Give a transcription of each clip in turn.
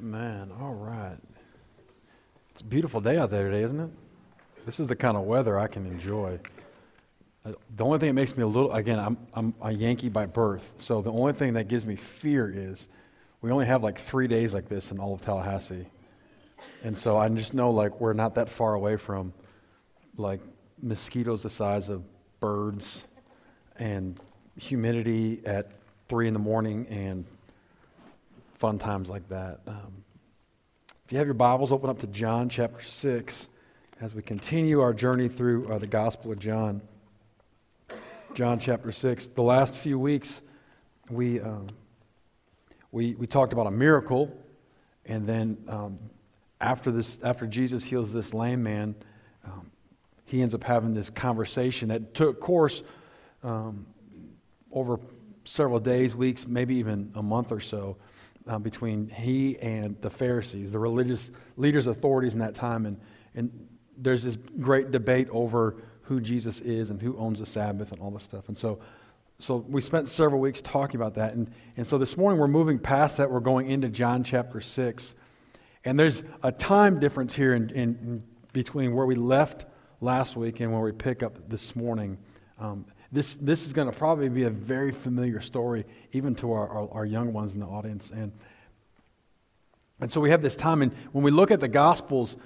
Man, all right. It's a beautiful day out there today, isn't it? This is the kind of weather I can enjoy. Uh, The only thing that makes me a little, again, I'm, I'm a Yankee by birth, so the only thing that gives me fear is we only have like three days like this in all of Tallahassee. And so I just know like we're not that far away from like mosquitoes the size of birds and humidity at three in the morning and fun times like that. Um, if you have your Bibles, open up to John chapter 6 as we continue our journey through uh, the Gospel of John. John chapter 6. The last few weeks, we, um, we, we talked about a miracle, and then um, after, this, after Jesus heals this lame man, um, he ends up having this conversation that took course um, over several days, weeks, maybe even a month or so uh, between he and the Pharisees, the religious leaders, authorities in that time. And, and there's this great debate over who Jesus is and who owns the Sabbath and all this stuff. And so, so we spent several weeks talking about that. And, and so this morning we're moving past that. We're going into John chapter 6. And there's a time difference here in, in, in between where we left last week and where we pick up this morning. Um, this, this is going to probably be a very familiar story, even to our, our, our, young ones in the audience. And, and so we have this time, and when we look at the Gospels,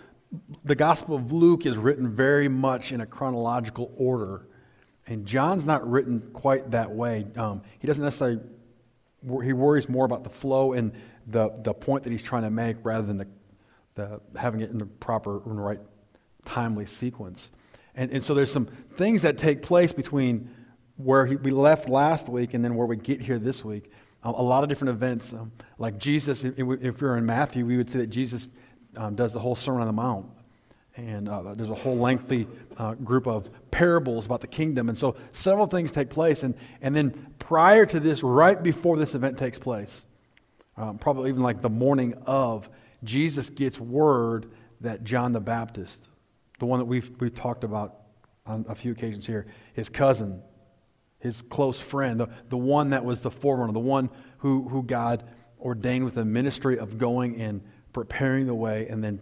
the Gospel of Luke is written very much in a chronological order. And John's not written quite that way. Um, he doesn't necessarily, he worries more about the flow and the, the point that he's trying to make rather than the, the having it in the proper, the right, timely sequence. And, and so there's some things that take place between where he, we left last week and then where we get here this week. Um, a lot of different events. Um, like Jesus, if, we were in Matthew, we would say that Jesus um, does the whole Sermon on the Mount. And uh, there's a whole lengthy uh, group of parables about the kingdom. And so several things take place. And, and then prior to this, right before this event takes place, um, probably even like the morning of, Jesus gets word that John the Baptist, the one that we've, we've talked about on a few occasions here, his cousin, his close friend, the, the one that was the forerunner, the one who, who God ordained with the ministry of going and preparing the way and then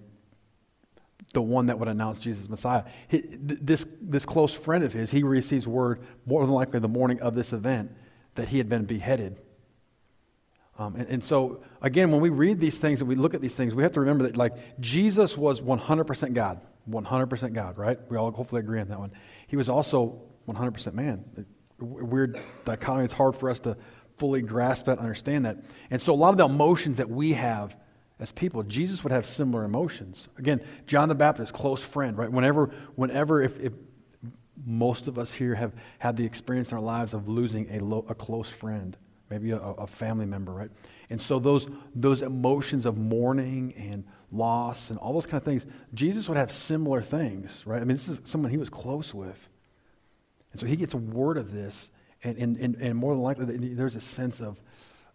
the one that would announce Jesus Messiah. He, this, this close friend of his, he receives word more than likely the morning of this event that he had been beheaded. Um, and, and, so, again, when we read these things and we look at these things, we have to remember that, like, Jesus was 100% God. 100% God, right? We all hopefully agree on that one. He was also 100% man. Weird dichotomy. It's hard for us to fully grasp that, understand that. And so, a lot of the emotions that we have as people, Jesus would have similar emotions. Again, John the Baptist, close friend, right? Whenever, whenever, if, if most of us here have had the experience in our lives of losing a, lo, a close friend, maybe a, a family member, right? And so those, those emotions of mourning and loss and all those kind of things, Jesus would have similar things, right? I mean, this is someone he was close with. And so he gets word of this, and, and, and, and more than likely, there's a sense of,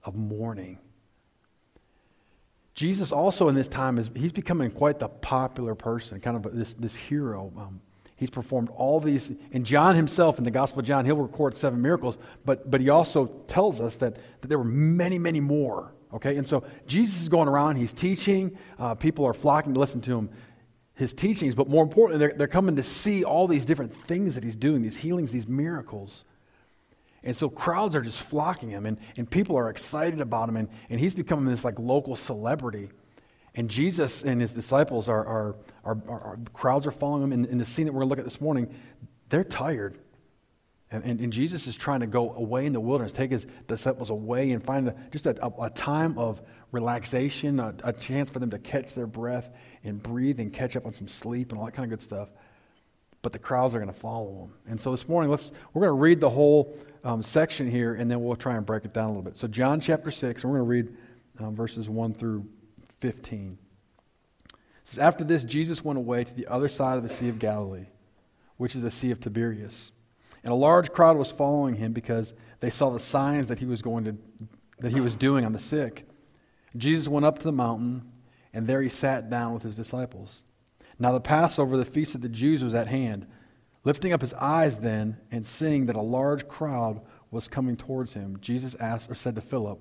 of mourning. Jesus also in this time is he's becoming quite the popular person, kind of this, this hero. Um, he's performed all these, and John himself in the Gospel of John, he'll record seven miracles, but, but he also tells us that, that there were many, many more. Okay, and so Jesus is going around, he's teaching, uh, people are flocking to listen to him, his teachings, but more importantly, they're, they're coming to see all these different things that he's doing, these healings, these miracles. And so crowds are just flocking him, and, and people are excited about him, and, and he's becoming this like local celebrity. And Jesus and his disciples are, are, are, are crowds are following him. In, in the scene that we're going to look at this morning, they're tired. And, and, and, Jesus is trying to go away in the wilderness, take his disciples away and find a, just a, a, a, time of relaxation, a, a chance for them to catch their breath and breathe and catch up on some sleep and all that kind of good stuff. But the crowds are going to follow him. And so this morning, let's, we're going to read the whole um, section here, and then we'll try and break it down a little bit. So, John chapter 6, and we're going to read um, verses 1 through 15. It says, After this, Jesus went away to the other side of the Sea of Galilee, which is the Sea of Tiberias. And a large crowd was following him because they saw the signs that he was going to that he was doing on the sick. Jesus went up to the mountain, and there he sat down with his disciples. Now the Passover, the feast of the Jews, was at hand. Lifting up his eyes then and seeing that a large crowd was coming towards him, Jesus asked or said to Philip,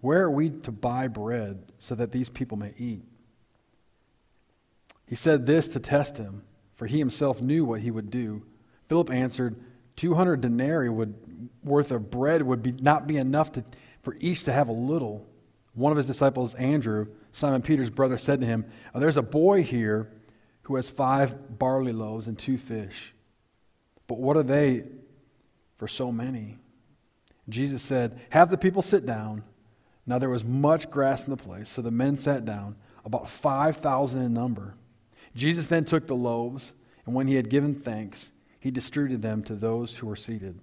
Where are we to buy bread so that these people may eat? He said this to test him, for he himself knew what he would do. Philip answered, 200 denarii would, worth of bread would be, not be enough to, for each to have a little. One of his disciples, Andrew, Simon Peter's brother, said to him, oh, There's a boy here who has five barley loaves and two fish. But what are they for so many? Jesus said, Have the people sit down. Now there was much grass in the place, so the men sat down, about 5,000 in number. Jesus then took the loaves, and when he had given thanks, he distributed them to those who were seated.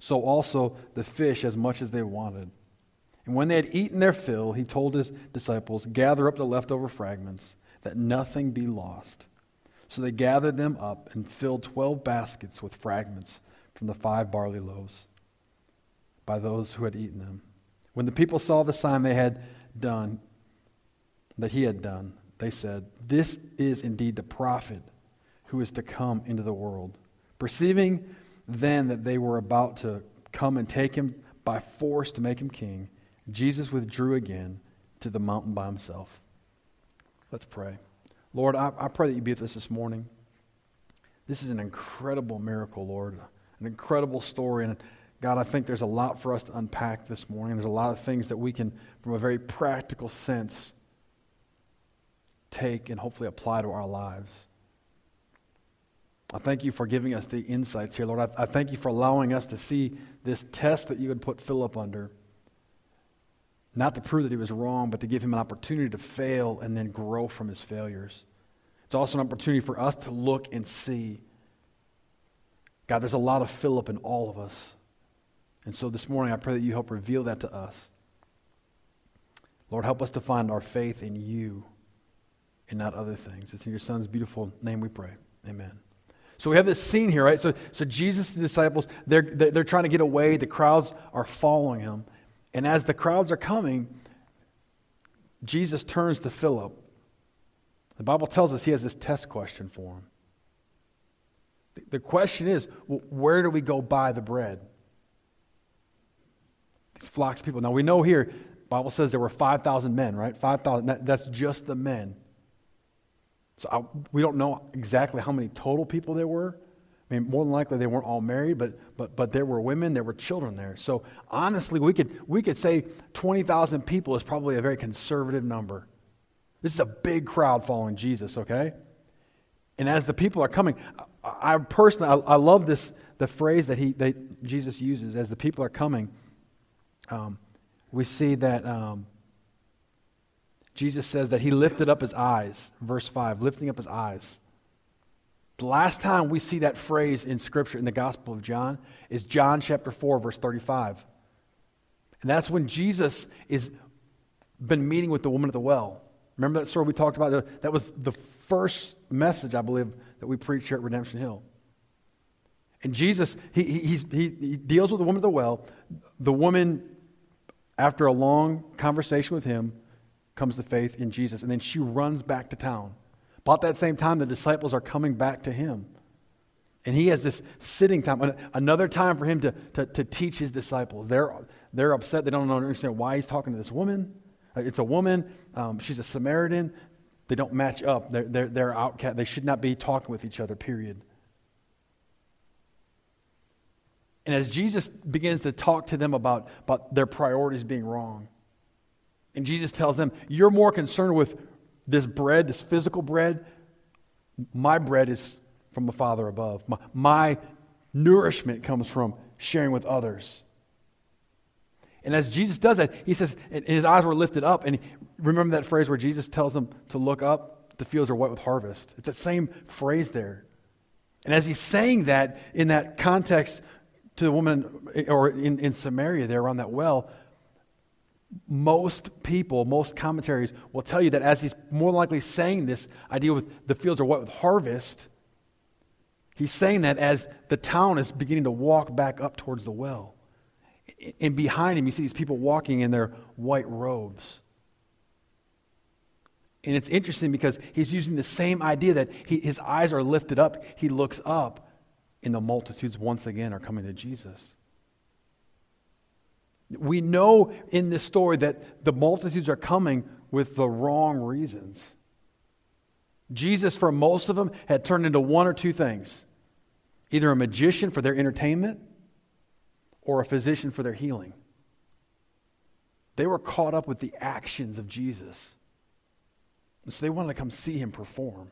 So also the fish, as much as they wanted. And when they had eaten their fill, he told his disciples, Gather up the leftover fragments, that nothing be lost. So they gathered them up and filled twelve baskets with fragments from the five barley loaves by those who had eaten them. When the people saw the sign they had done, that he had done, they said, This is indeed the prophet who is to come into the world. Perceiving then that they were about to come and take him by force to make him king, Jesus withdrew again to the mountain by himself. Let's pray. Lord, I, I pray that you be with us this morning. This is an incredible miracle, Lord, an incredible story. And God, I think there's a lot for us to unpack this morning. There's a lot of things that we can, from a very practical sense, take and hopefully apply to our lives. I thank you for giving us the insights here, Lord. I, I thank you for allowing us to see this test that you had put Philip under. Not to prove that he was wrong, but to give him an opportunity to fail and then grow from his failures. It's also an opportunity for us to look and see. God, there's a lot of Philip in all of us. And so this morning, I pray that you help reveal that to us. Lord, help us to find our faith in you and not other things. It's in your Son's beautiful name we pray. Amen. So we have this scene here, right? So, so Jesus, the disciples, they're, they're trying to get away. The crowds are following him. And as the crowds are coming, Jesus turns to Philip. The Bible tells us he has this test question for him. The question is, well, where do we go buy the bread? These flocks of people. Now we know here, Bible says there were 5,000 men, right? 5,000, that, that's just the men. So I, we don't know exactly how many total people there were. I mean, more than likely they weren't all married, but, but, but there were women, there were children there. So honestly, we could, we could say 20,000 people is probably a very conservative number. This is a big crowd following Jesus, okay? And as the people are coming, I, I personally, I, I, love this, the phrase that, he, that Jesus uses as the people are coming um, we see that um, Jesus says that he lifted up his eyes, verse 5, lifting up his eyes. The last time we see that phrase in Scripture in the Gospel of John is John chapter 4, verse 35. And that's when Jesus is been meeting with the woman at the well. Remember that story we talked about? That was the first message, I believe, that we preached here at Redemption Hill. And Jesus, he, he, he, he deals with the woman at the well. The woman after a long conversation with him, comes to faith in Jesus. And then she runs back to town. About that same time, the disciples are coming back to him. And he has this sitting time, another time for him to, to, to teach his disciples. They're, they're upset. They don't understand why he's talking to this woman. Uh, it's a woman. Um, she's a Samaritan. They don't match up. They're, they're, they're outcast. They should not be talking with each other, period. And as Jesus begins to talk to them about, about their priorities being wrong, and Jesus tells them, You're more concerned with this bread, this physical bread. My bread is from the Father above. My, my nourishment comes from sharing with others. And as Jesus does that, he says, and his eyes were lifted up. And remember that phrase where Jesus tells them to look up? The fields are white with harvest. It's that same phrase there. And as he's saying that in that context to the woman or in, in Samaria there around that well, most people, most commentaries will tell you that as he's more likely saying this idea with the fields are what with harvest, he's saying that as the town is beginning to walk back up towards the well. And behind him, you see these people walking in their white robes. And it's interesting because he's using the same idea that he, his eyes are lifted up, he looks up, and the multitudes once again are coming to Jesus. We know in this story that the multitudes are coming with the wrong reasons. Jesus, for most of them, had turned into one or two things either a magician for their entertainment or a physician for their healing. They were caught up with the actions of Jesus. And so they wanted to come see him perform.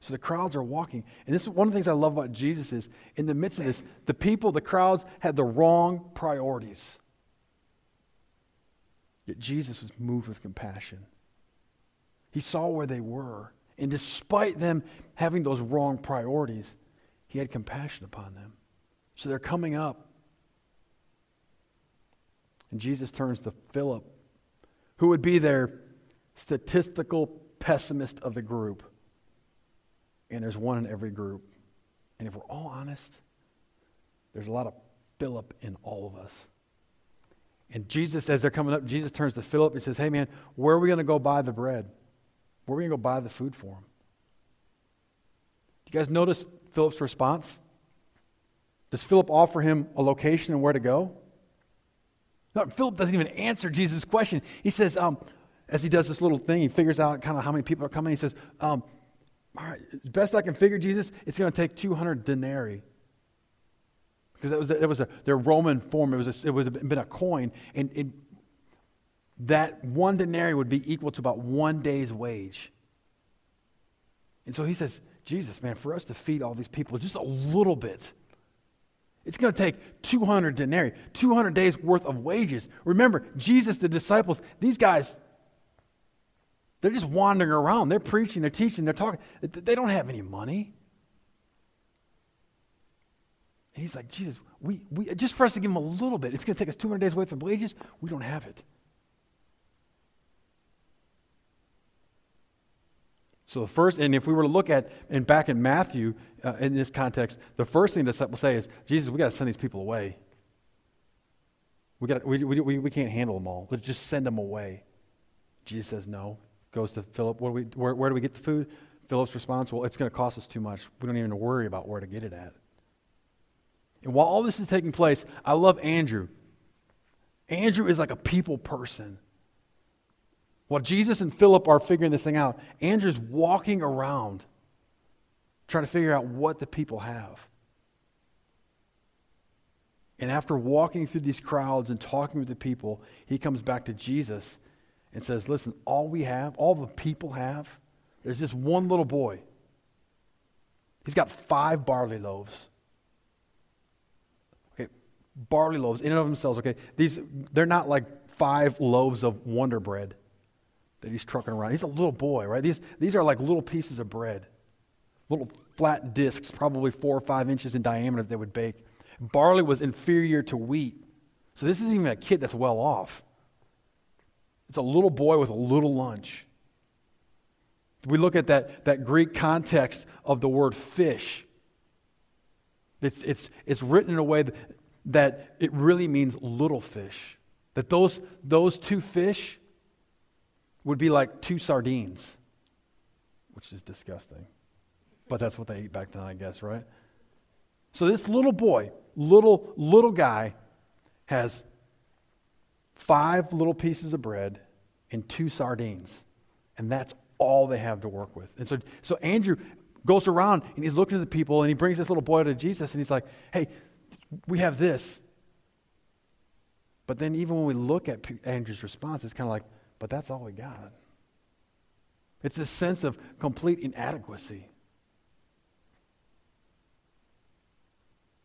So the crowds are walking. And this is one of the things I love about Jesus is in the midst of this, the people, the crowds had the wrong priorities. Yet Jesus was moved with compassion. He saw where they were. And despite them having those wrong priorities, he had compassion upon them. So they're coming up. And Jesus turns to Philip, who would be their statistical pessimist of the group. And there's one in every group. And if we're all honest, there's a lot of Philip in all of us. And Jesus, as they're coming up, Jesus turns to Philip and says, Hey, man, where are we going to go buy the bread? Where are we going to go buy the food for him? You guys notice Philip's response? Does Philip offer him a location and where to go? No, Philip doesn't even answer Jesus' question. He says, um, as he does this little thing, he figures out kind of how many people are coming. He says, um, All right, best I can figure, Jesus, it's going to take 200 denarii because that was, that was a, their Roman form. It was, a, it was a, been a coin, and it, that one denarii would be equal to about one day's wage. And so he says, Jesus, man, for us to feed all these people just a little bit, it's going to take 200 denarii, 200 days worth of wages. Remember, Jesus, the disciples, these guys, they're just wandering around. They're preaching, they're teaching, they're talking. They don't have any money. And he's like, Jesus, we, we, just for us to give him a little bit, it's going to take us 200 days worth of wages. We don't have it. So the first, and if we were to look at, and back in Matthew, uh, in this context, the first thing the disciples say is, Jesus, we got to send these people away. We, got we, we, we can't handle them all. Let's just send them away. Jesus says no. Goes to Philip. What do we, where, where do we get the food? Philip's response, well, it's going to cost us too much. We don't even worry about where to get it at. And while all this is taking place, I love Andrew. Andrew is like a people person. While Jesus and Philip are figuring this thing out, Andrew's walking around trying to figure out what the people have. And after walking through these crowds and talking with the people, he comes back to Jesus and says, Listen, all we have, all the people have, there's this one little boy. He's got five barley loaves barley loaves in and of themselves, okay, these, they're not like five loaves of Wonder Bread that he's trucking around. He's a little boy, right? These, these are like little pieces of bread, little flat discs, probably four or five inches in diameter that they would bake. Barley was inferior to wheat. So this isn't even a kid that's well off. It's a little boy with a little lunch. We look at that, that Greek context of the word fish. It's, it's, it's written in a way that that it really means little fish. That those, those two fish would be like two sardines, which is disgusting. But that's what they ate back then, I guess, right? So this little boy, little, little guy, has five little pieces of bread and two sardines. And that's all they have to work with. And so, so Andrew goes around and he's looking at the people and he brings this little boy to Jesus and he's like, hey, we have this. But then, even when we look at Andrew's response, it's kind of like, but that's all we got. It's a sense of complete inadequacy.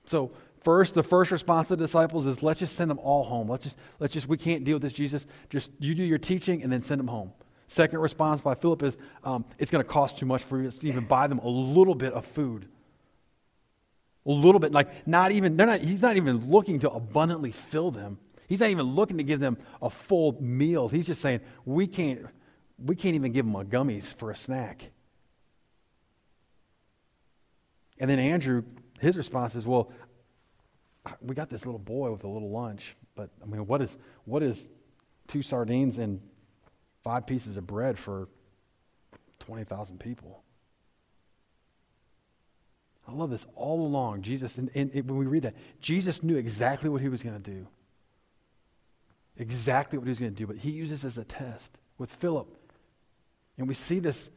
So, first, the first response to the disciples is let's just send them all home. Let's just, let's just, we can't deal with this, Jesus. Just you do your teaching and then send them home. Second response by Philip is um, it's going to cost too much for us to even buy them a little bit of food a little bit like not even they're not he's not even looking to abundantly fill them. He's not even looking to give them a full meal. He's just saying we can't we can't even give them a gummies for a snack. And then andrew his response is well we got this little boy with a little lunch but i mean what is what is two sardines and five pieces of bread for 20000 people I love this all along. Jesus, and, and, when we read that, Jesus knew exactly what he was going to do. exactly what he was going to do, but he uses as a test with Philip. And we see this,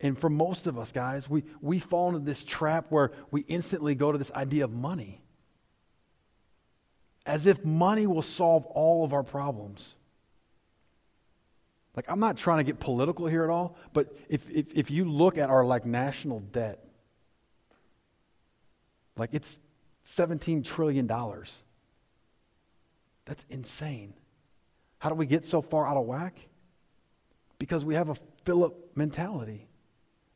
and for most of us, guys, we, we fall into this trap where we instantly go to this idea of money. As if money will solve all of our problems. Like, I'm not trying to get political here at all, but if, if, if you look at our like national debt, like it's $17 trillion. That's insane. How do we get so far out of whack? Because we have a Philip mentality.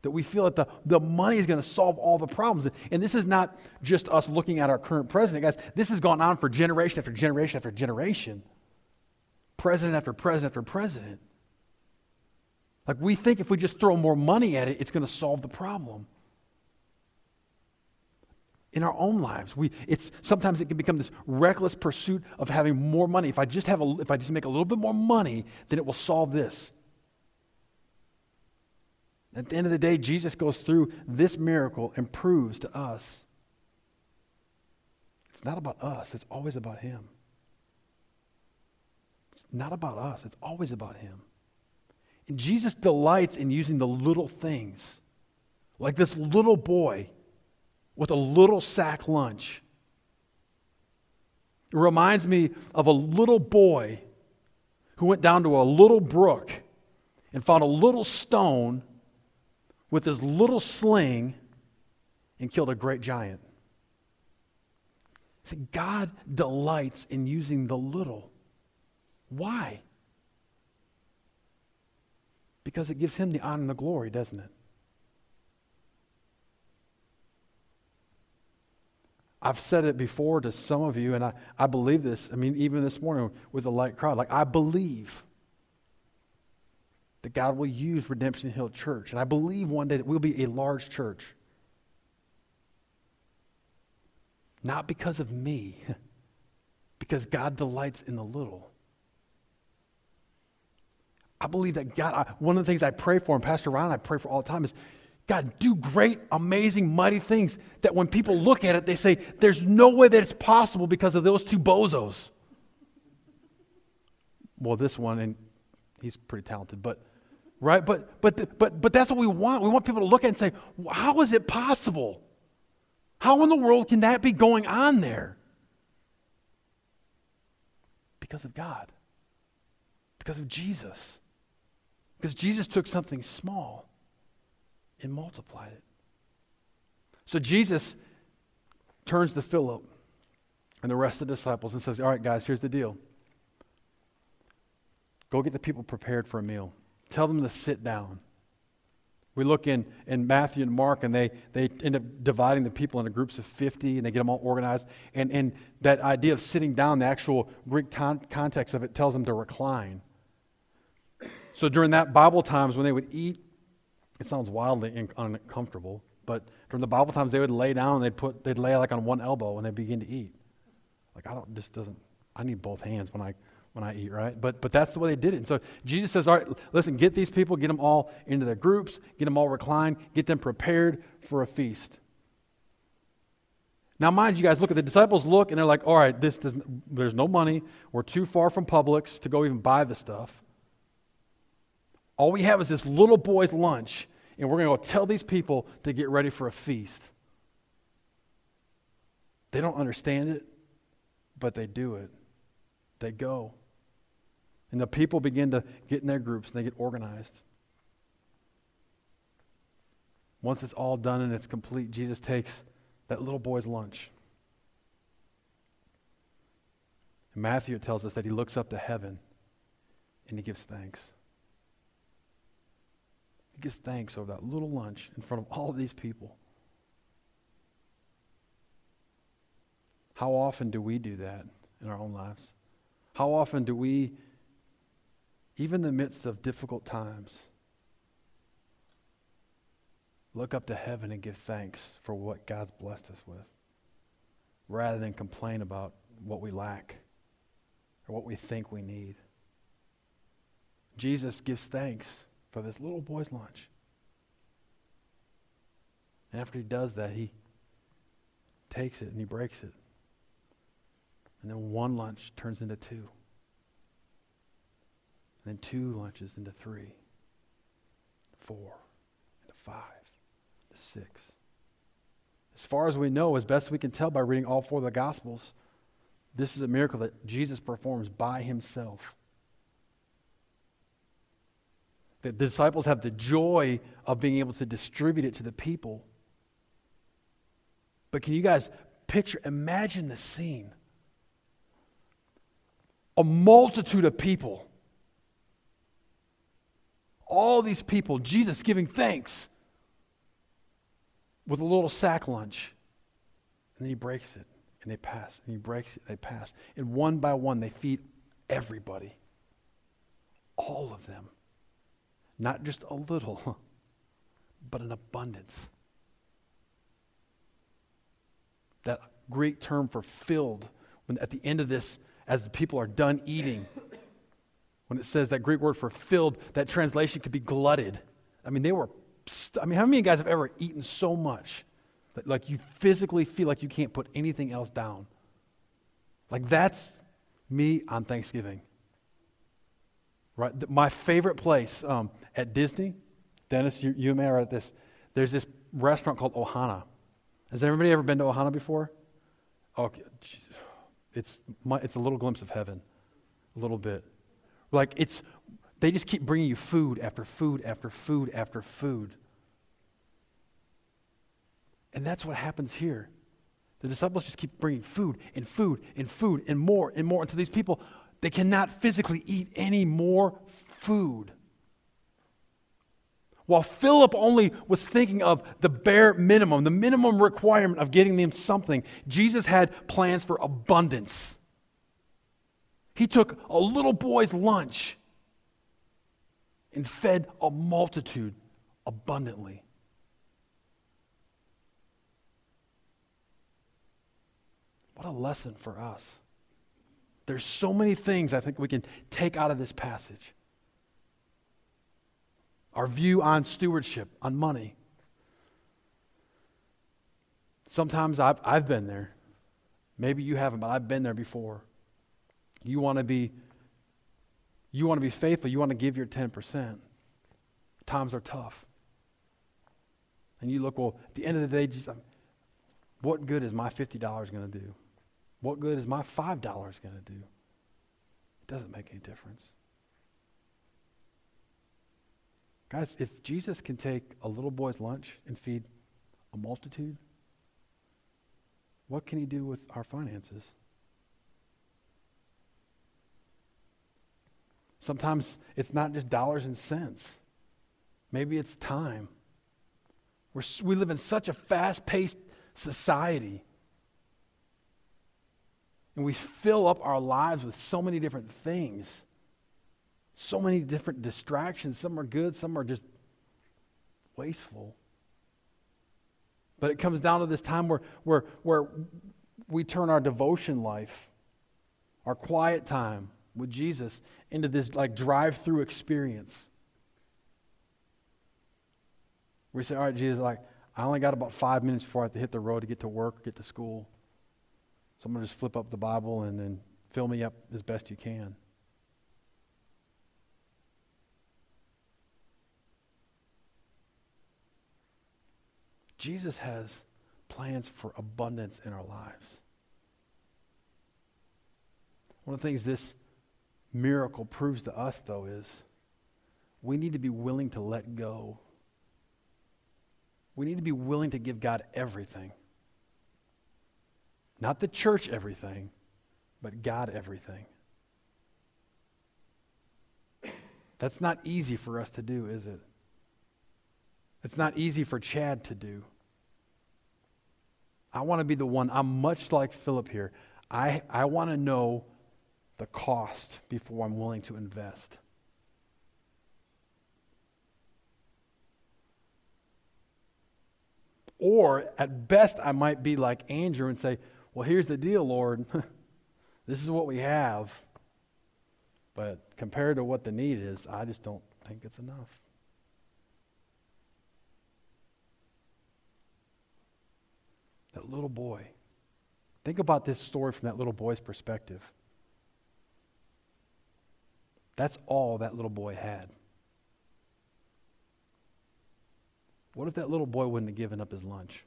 That we feel that the, the money is going to solve all the problems. And this is not just us looking at our current president, guys. This has gone on for generation after generation after generation. President after president after president. Like we think if we just throw more money at it, it's going to solve the problem in our own lives. We, it's, sometimes it can become this reckless pursuit of having more money. If I just have a, if I just make a little bit more money, then it will solve this. At the end of the day, Jesus goes through this miracle and proves to us it's not about us, it's always about Him. It's not about us, it's always about Him. And Jesus delights in using the little things, like this little boy with a little sack lunch. It reminds me of a little boy who went down to a little brook and found a little stone with his little sling and killed a great giant. See, God delights in using the little. Why? Because it gives him the honor and the glory, doesn't it? I've said it before to some of you, and I, I believe this. I mean, even this morning with a light crowd, like, I believe that God will use Redemption Hill Church. And I believe one day that we'll be a large church. Not because of me, because God delights in the little. I believe that God, I, one of the things I pray for, and Pastor Ryan I pray for all the time, is God, do great, amazing, mighty things that when people look at it, they say, there's no way that it's possible because of those two bozos. Well, this one, and he's pretty talented, but right? But but but but that's what we want. We want people to look at it and say, how is it possible? How in the world can that be going on there? Because of God. Because of Jesus. Because Jesus took something small and multiplied it. So Jesus turns to Philip and the rest of the disciples and says, All right, guys, here's the deal. Go get the people prepared for a meal. Tell them to sit down. We look in, in Matthew and Mark, and they, they end up dividing the people into groups of 50, and they get them all organized. And, and that idea of sitting down, the actual Greek ton, context of it tells them to recline. So during that Bible times, when they would eat it sounds wildly uncomfortable, but during the Bible times, they would lay down, they'd put, they'd lay like on one elbow and they'd begin to eat. Like, I don't, just doesn't, I need both hands when I, when I eat, right? But, but that's the way they did it. And so Jesus says, all right, listen, get these people, get them all into their groups, get them all reclined, get them prepared for a feast. Now, mind you guys, look at the disciples look and they're like, all right, this doesn't, there's no money. We're too far from Publix to go even buy the stuff. All we have is this little boy's lunch and we're going to go tell these people to get ready for a feast. They don't understand it, but they do it. They go. And the people begin to get in their groups and they get organized. Once it's all done and it's complete, Jesus takes that little boy's lunch. In Matthew, tells us that he looks up to heaven and he gives thanks. Gives thanks over that little lunch in front of all of these people. How often do we do that in our own lives? How often do we, even in the midst of difficult times, look up to heaven and give thanks for what God's blessed us with, rather than complain about what we lack or what we think we need? Jesus gives thanks for this little boy's lunch. And after he does that, he takes it and he breaks it. And then one lunch turns into two. and then two lunches into three, four, into five, to six. As far as we know, as best we can tell by reading all four of the Gospels, this is a miracle that Jesus performs by himself. The disciples have the joy of being able to distribute it to the people. But can you guys picture, imagine the scene? A multitude of people. All these people, Jesus giving thanks with a little sack lunch. And then he breaks it and they pass. And he breaks it, they pass. And one by one, they feed everybody. All of them. Not just a little, but an abundance. That Greek term for filled, when at the end of this, as the people are done eating, when it says that Greek word for filled, that translation could be glutted. I mean, they were, st- I mean, how many of you guys have ever eaten so much that like you physically feel like you can't put anything else down? Like that's me on Thanksgiving. Right? My favorite place um, at Disney, Dennis, you, you may are at this. There's this restaurant called Ohana. Has everybody ever been to Ohana before? Okay, it's my, it's a little glimpse of heaven, a little bit. Like it's, they just keep bringing you food after food after food after food. And that's what happens here. The disciples just keep bringing food and food and food and more and more. until these people, they cannot physically eat any more food. While Philip only was thinking of the bare minimum, the minimum requirement of getting them something, Jesus had plans for abundance. He took a little boy's lunch and fed a multitude abundantly. What a lesson for us. There's so many things I think we can take out of this passage. Our view on stewardship, on money. Sometimes I've, I've been there. Maybe you haven't, but I've been there before. You want to be you want to be faithful, you want to give your 10%. Times are tough. And you look, well, at the end of the day, just, um, what good is my $50 going to do? What good is my $5 going to do? It doesn't make any difference. Guys, if Jesus can take a little boy's lunch and feed a multitude, what can he do with our finances? Sometimes it's not just dollars and cents. Maybe it's time. We're, we live in such a fast paced society and we fill up our lives with so many different things, so many different distractions. Some are good, some are just wasteful. But it comes down to this time where, where, where we turn our devotion life, our quiet time with Jesus, into this like drive through experience. We say, All right, Jesus, like, I only got about five minutes before I have to hit the road to get to work, get to school. So I'm going to just flip up the Bible and then fill me up as best you can. Jesus has plans for abundance in our lives. One of the things this miracle proves to us, though, is we need to be willing to let go. We need to be willing to give God everything. Not the church everything, but God everything. That's not easy for us to do, is it? It's not easy for Chad to do. I want to be the one, I'm much like Philip here. I, I want to know the cost before I'm willing to invest. Or at best, I might be like Andrew and say, well, here's the deal, Lord. this is what we have. But compared to what the need is, I just don't think it's enough. That little boy. Think about this story from that little boy's perspective. That's all that little boy had. What if that little boy wouldn't have given up his lunch?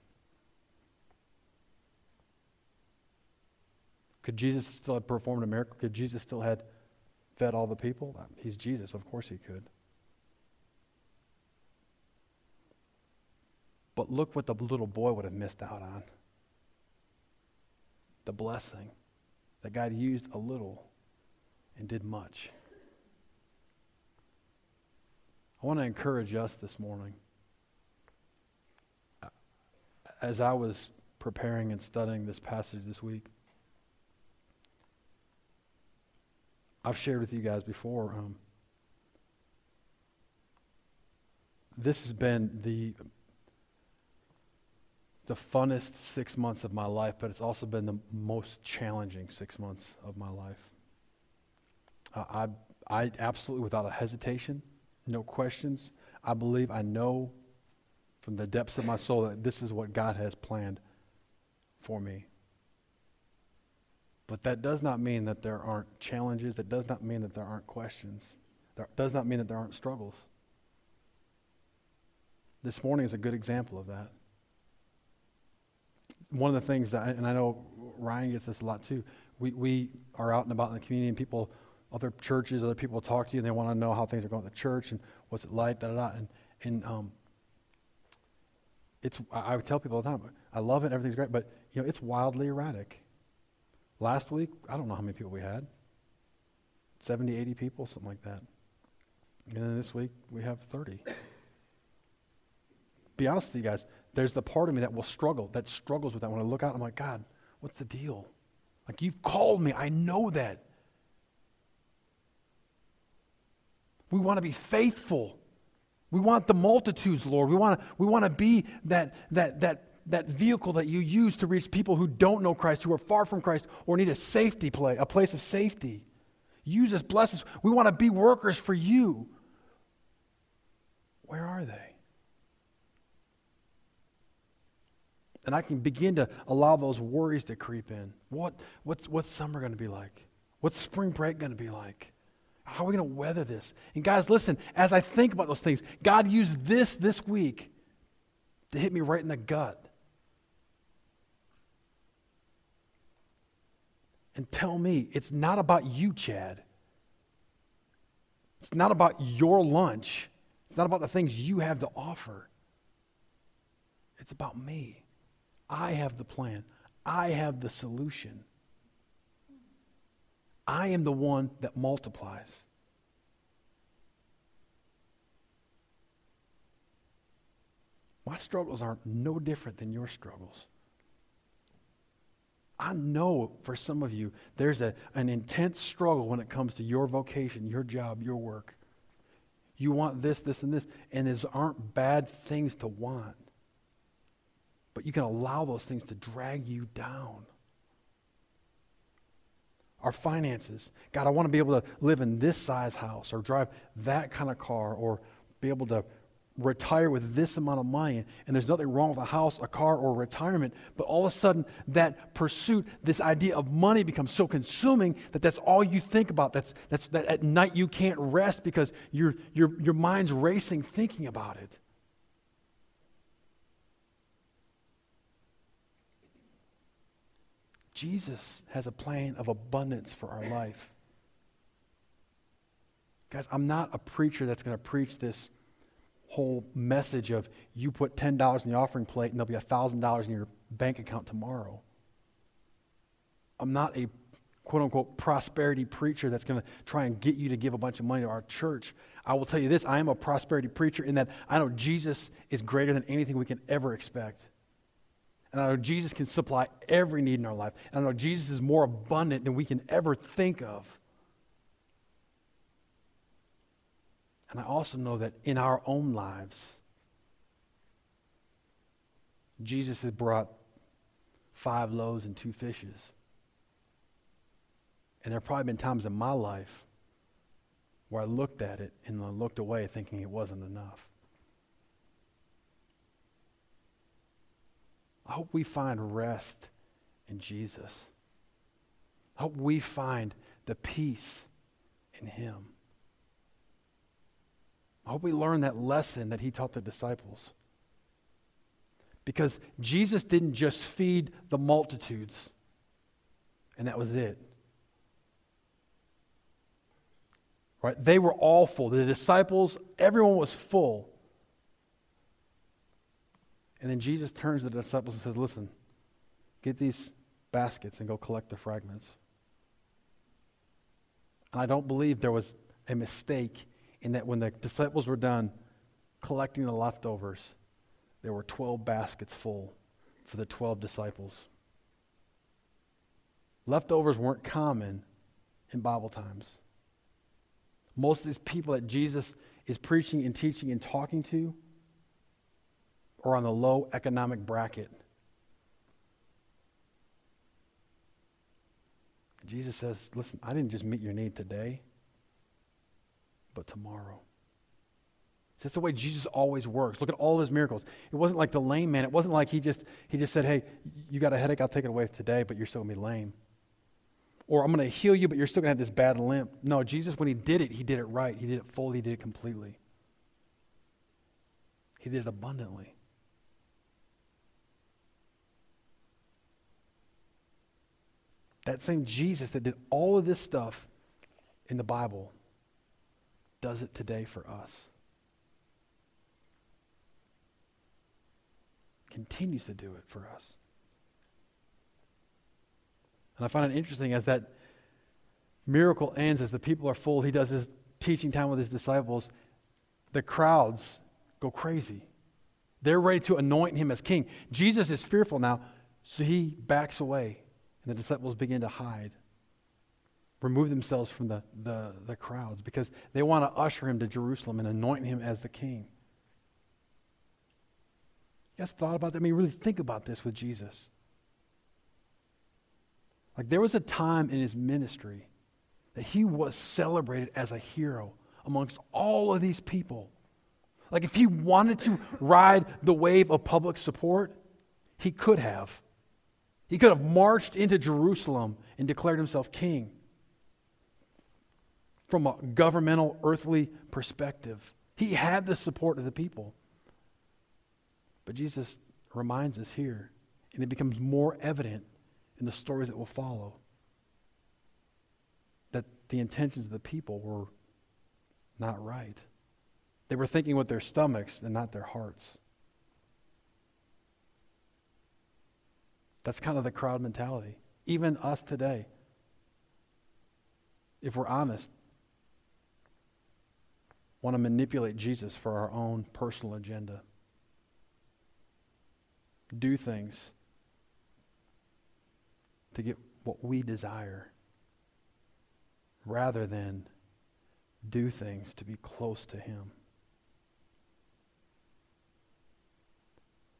Could Jesus still have performed a miracle? Could Jesus still have fed all the people? He's Jesus, of course he could. But look what the little boy would have missed out on. The blessing that God used a little and did much. I want to encourage us this morning. As I was preparing and studying this passage this week, I've shared with you guys before. Um, this has been the the funnest six months of my life, but it's also been the most challenging six months of my life. Uh, I, I absolutely, without a hesitation, no questions, I believe, I know from the depths of my soul that this is what God has planned for me. But that does not mean that there aren't challenges. That does not mean that there aren't questions. That does not mean that there aren't struggles. This morning is a good example of that one of the things that, and I know Ryan gets this a lot too, we, we are out and about in the community and people, other churches, other people talk to you and they want to know how things are going at the church and what's it like, da da da. And, and um, it's, I, I would tell people all the time, I love it, everything's great, but you know, it's wildly erratic. Last week, I don't know how many people we had 70, 80 people, something like that. And then this week, we have 30. Be honest with you guys, there's the part of me that will struggle, that struggles with that. When I look out, I'm like, God, what's the deal? Like, you've called me. I know that. We want to be faithful. We want the multitudes, Lord. We want to, we want to be that, that, that, that vehicle that you use to reach people who don't know Christ, who are far from Christ, or need a safety play, a place of safety. Use us, bless us. We want to be workers for you. Where are they? And I can begin to allow those worries to creep in. What, what's, what's summer going to be like? What's spring break going to be like? How are we going to weather this? And guys, listen, as I think about those things, God used this this week to hit me right in the gut. And tell me, it's not about you, Chad. It's not about your lunch. It's not about the things you have to offer. It's about me. I have the plan, I have the solution. I am the one that multiplies. My struggles are no different than your struggles. I know for some of you, there's a, an intense struggle when it comes to your vocation, your job, your work. You want this, this, and this, and these aren't bad things to want but you can allow those things to drag you down. Our finances. God, I want to be able to live in this size house or drive that kind of car or be able to retire with this amount of money. And there's nothing wrong with a house, a car, or retirement. But all of a sudden, that pursuit, this idea of money becomes so consuming that that's all you think about. That's, that's, that at night you can't rest because your, your, your mind's racing thinking about it. Jesus has a plan of abundance for our life. Guys, I'm not a preacher that's going to preach this whole message of you put $10 in the offering plate and there'll be $1,000 in your bank account tomorrow. I'm not a quote unquote prosperity preacher that's going to try and get you to give a bunch of money to our church. I will tell you this I am a prosperity preacher in that I know Jesus is greater than anything we can ever expect. And I know Jesus can supply every need in our life. And I know Jesus is more abundant than we can ever think of. And I also know that in our own lives, Jesus has brought five loaves and two fishes. And there have probably been times in my life where I looked at it and I looked away thinking it wasn't enough. I hope we find rest in Jesus. I hope we find the peace in Him. I hope we learn that lesson that he taught the disciples. Because Jesus didn't just feed the multitudes, and that was it. Right? They were all full. The disciples, everyone was full. And then Jesus turns to the disciples and says, Listen, get these baskets and go collect the fragments. And I don't believe there was a mistake in that when the disciples were done collecting the leftovers, there were 12 baskets full for the 12 disciples. Leftovers weren't common in Bible times. Most of these people that Jesus is preaching and teaching and talking to are on the low economic bracket. Jesus says, Listen, I didn't just meet your need today, but tomorrow. So that's the way Jesus always works. Look at all his miracles. It wasn't like the lame man. It wasn't like he just he just said, "Hey, you got a headache? I'll take it away today, but you're still gonna be lame." Or I'm gonna heal you, but you're still gonna have this bad limp. No, Jesus, when he did it, he did it right. He did it fully. He did it completely. He did it abundantly. That same Jesus that did all of this stuff in the Bible does it today for us. Continues to do it for us. And I find it interesting as that miracle ends, as the people are full, he does his teaching time with his disciples, the crowds go crazy. They're ready to anoint him as king. Jesus is fearful now, so he backs away, and the disciples begin to hide remove themselves from the, the, the crowds because they want to usher him to Jerusalem and anoint him as the king. You guys thought about that? I mean, really think about this with Jesus. Like, there was a time in his ministry that he was celebrated as a hero amongst all of these people. Like, if he wanted to ride the wave of public support, he could have. He could have marched into Jerusalem and declared himself king from a governmental, earthly perspective. He had the support of the people. But Jesus reminds us here, and it becomes more evident in the stories that will follow, that the intentions of the people were not right. They were thinking with their stomachs and not their hearts. That's kind of the crowd mentality. Even us today. If we're honest, want to manipulate Jesus for our own personal agenda. Do things to get what we desire rather than do things to be close to Him.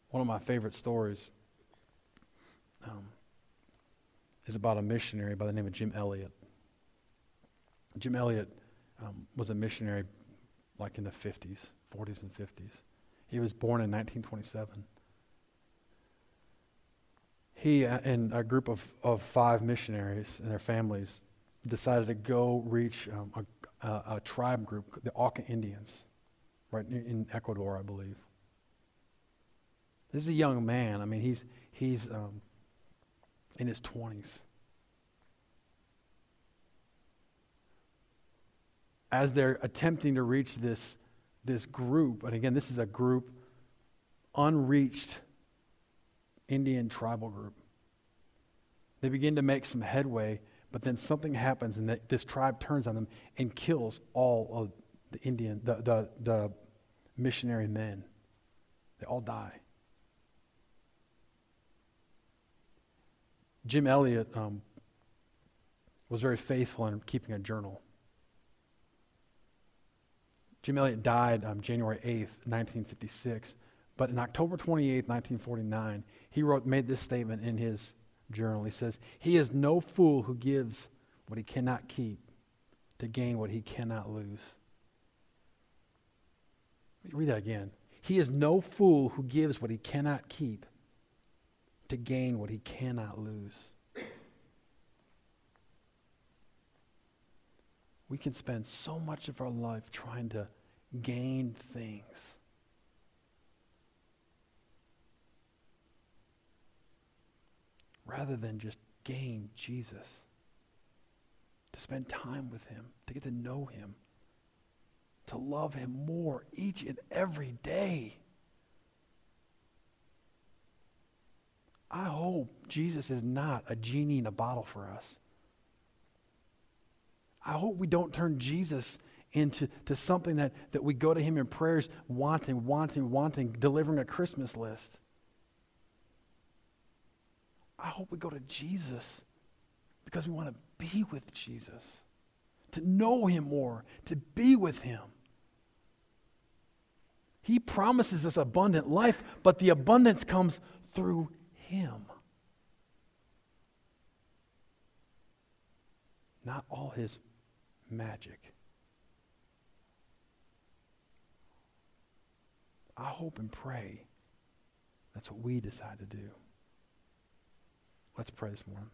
One of my favorite stories um, is about a missionary by the name of Jim Elliot. Jim Elliot um, was a missionary like in the 50s, 40s and 50s. He was born in 1927. He and a group of, of five missionaries and their families decided to go reach um, a, a, a, tribe group, the Auca Indians, right in Ecuador, I believe. This is a young man. I mean, he's, he's um, in his 20s. as they're attempting to reach this, this group, and again, this is a group, unreached Indian tribal group. They begin to make some headway, but then something happens, and this tribe turns on them and kills all of the Indian, the, the, the missionary men. They all die. Jim Elliot um, was very faithful in keeping a journal. Jim Elliot died um, January 8th, 1956. But in October 28th, 1949, he wrote, made this statement in his journal. He says, He is no fool who gives what he cannot keep to gain what he cannot lose. Read that again. He is no fool who gives what he cannot keep to gain what he cannot lose. We can spend so much of our life trying to gain things. Rather than just gain Jesus. To spend time with him, to get to know him, to love him more each and every day. I hope Jesus is not a genie in a bottle for us. I hope we don't turn Jesus into to something that, that we go to him in prayers wanting, wanting, wanting, delivering a Christmas list. I hope we go to Jesus because we want to be with Jesus, to know him more, to be with him. He promises us abundant life, but the abundance comes through him. Not all his magic. I hope and pray that's what we decide to do. Let's pray this morning.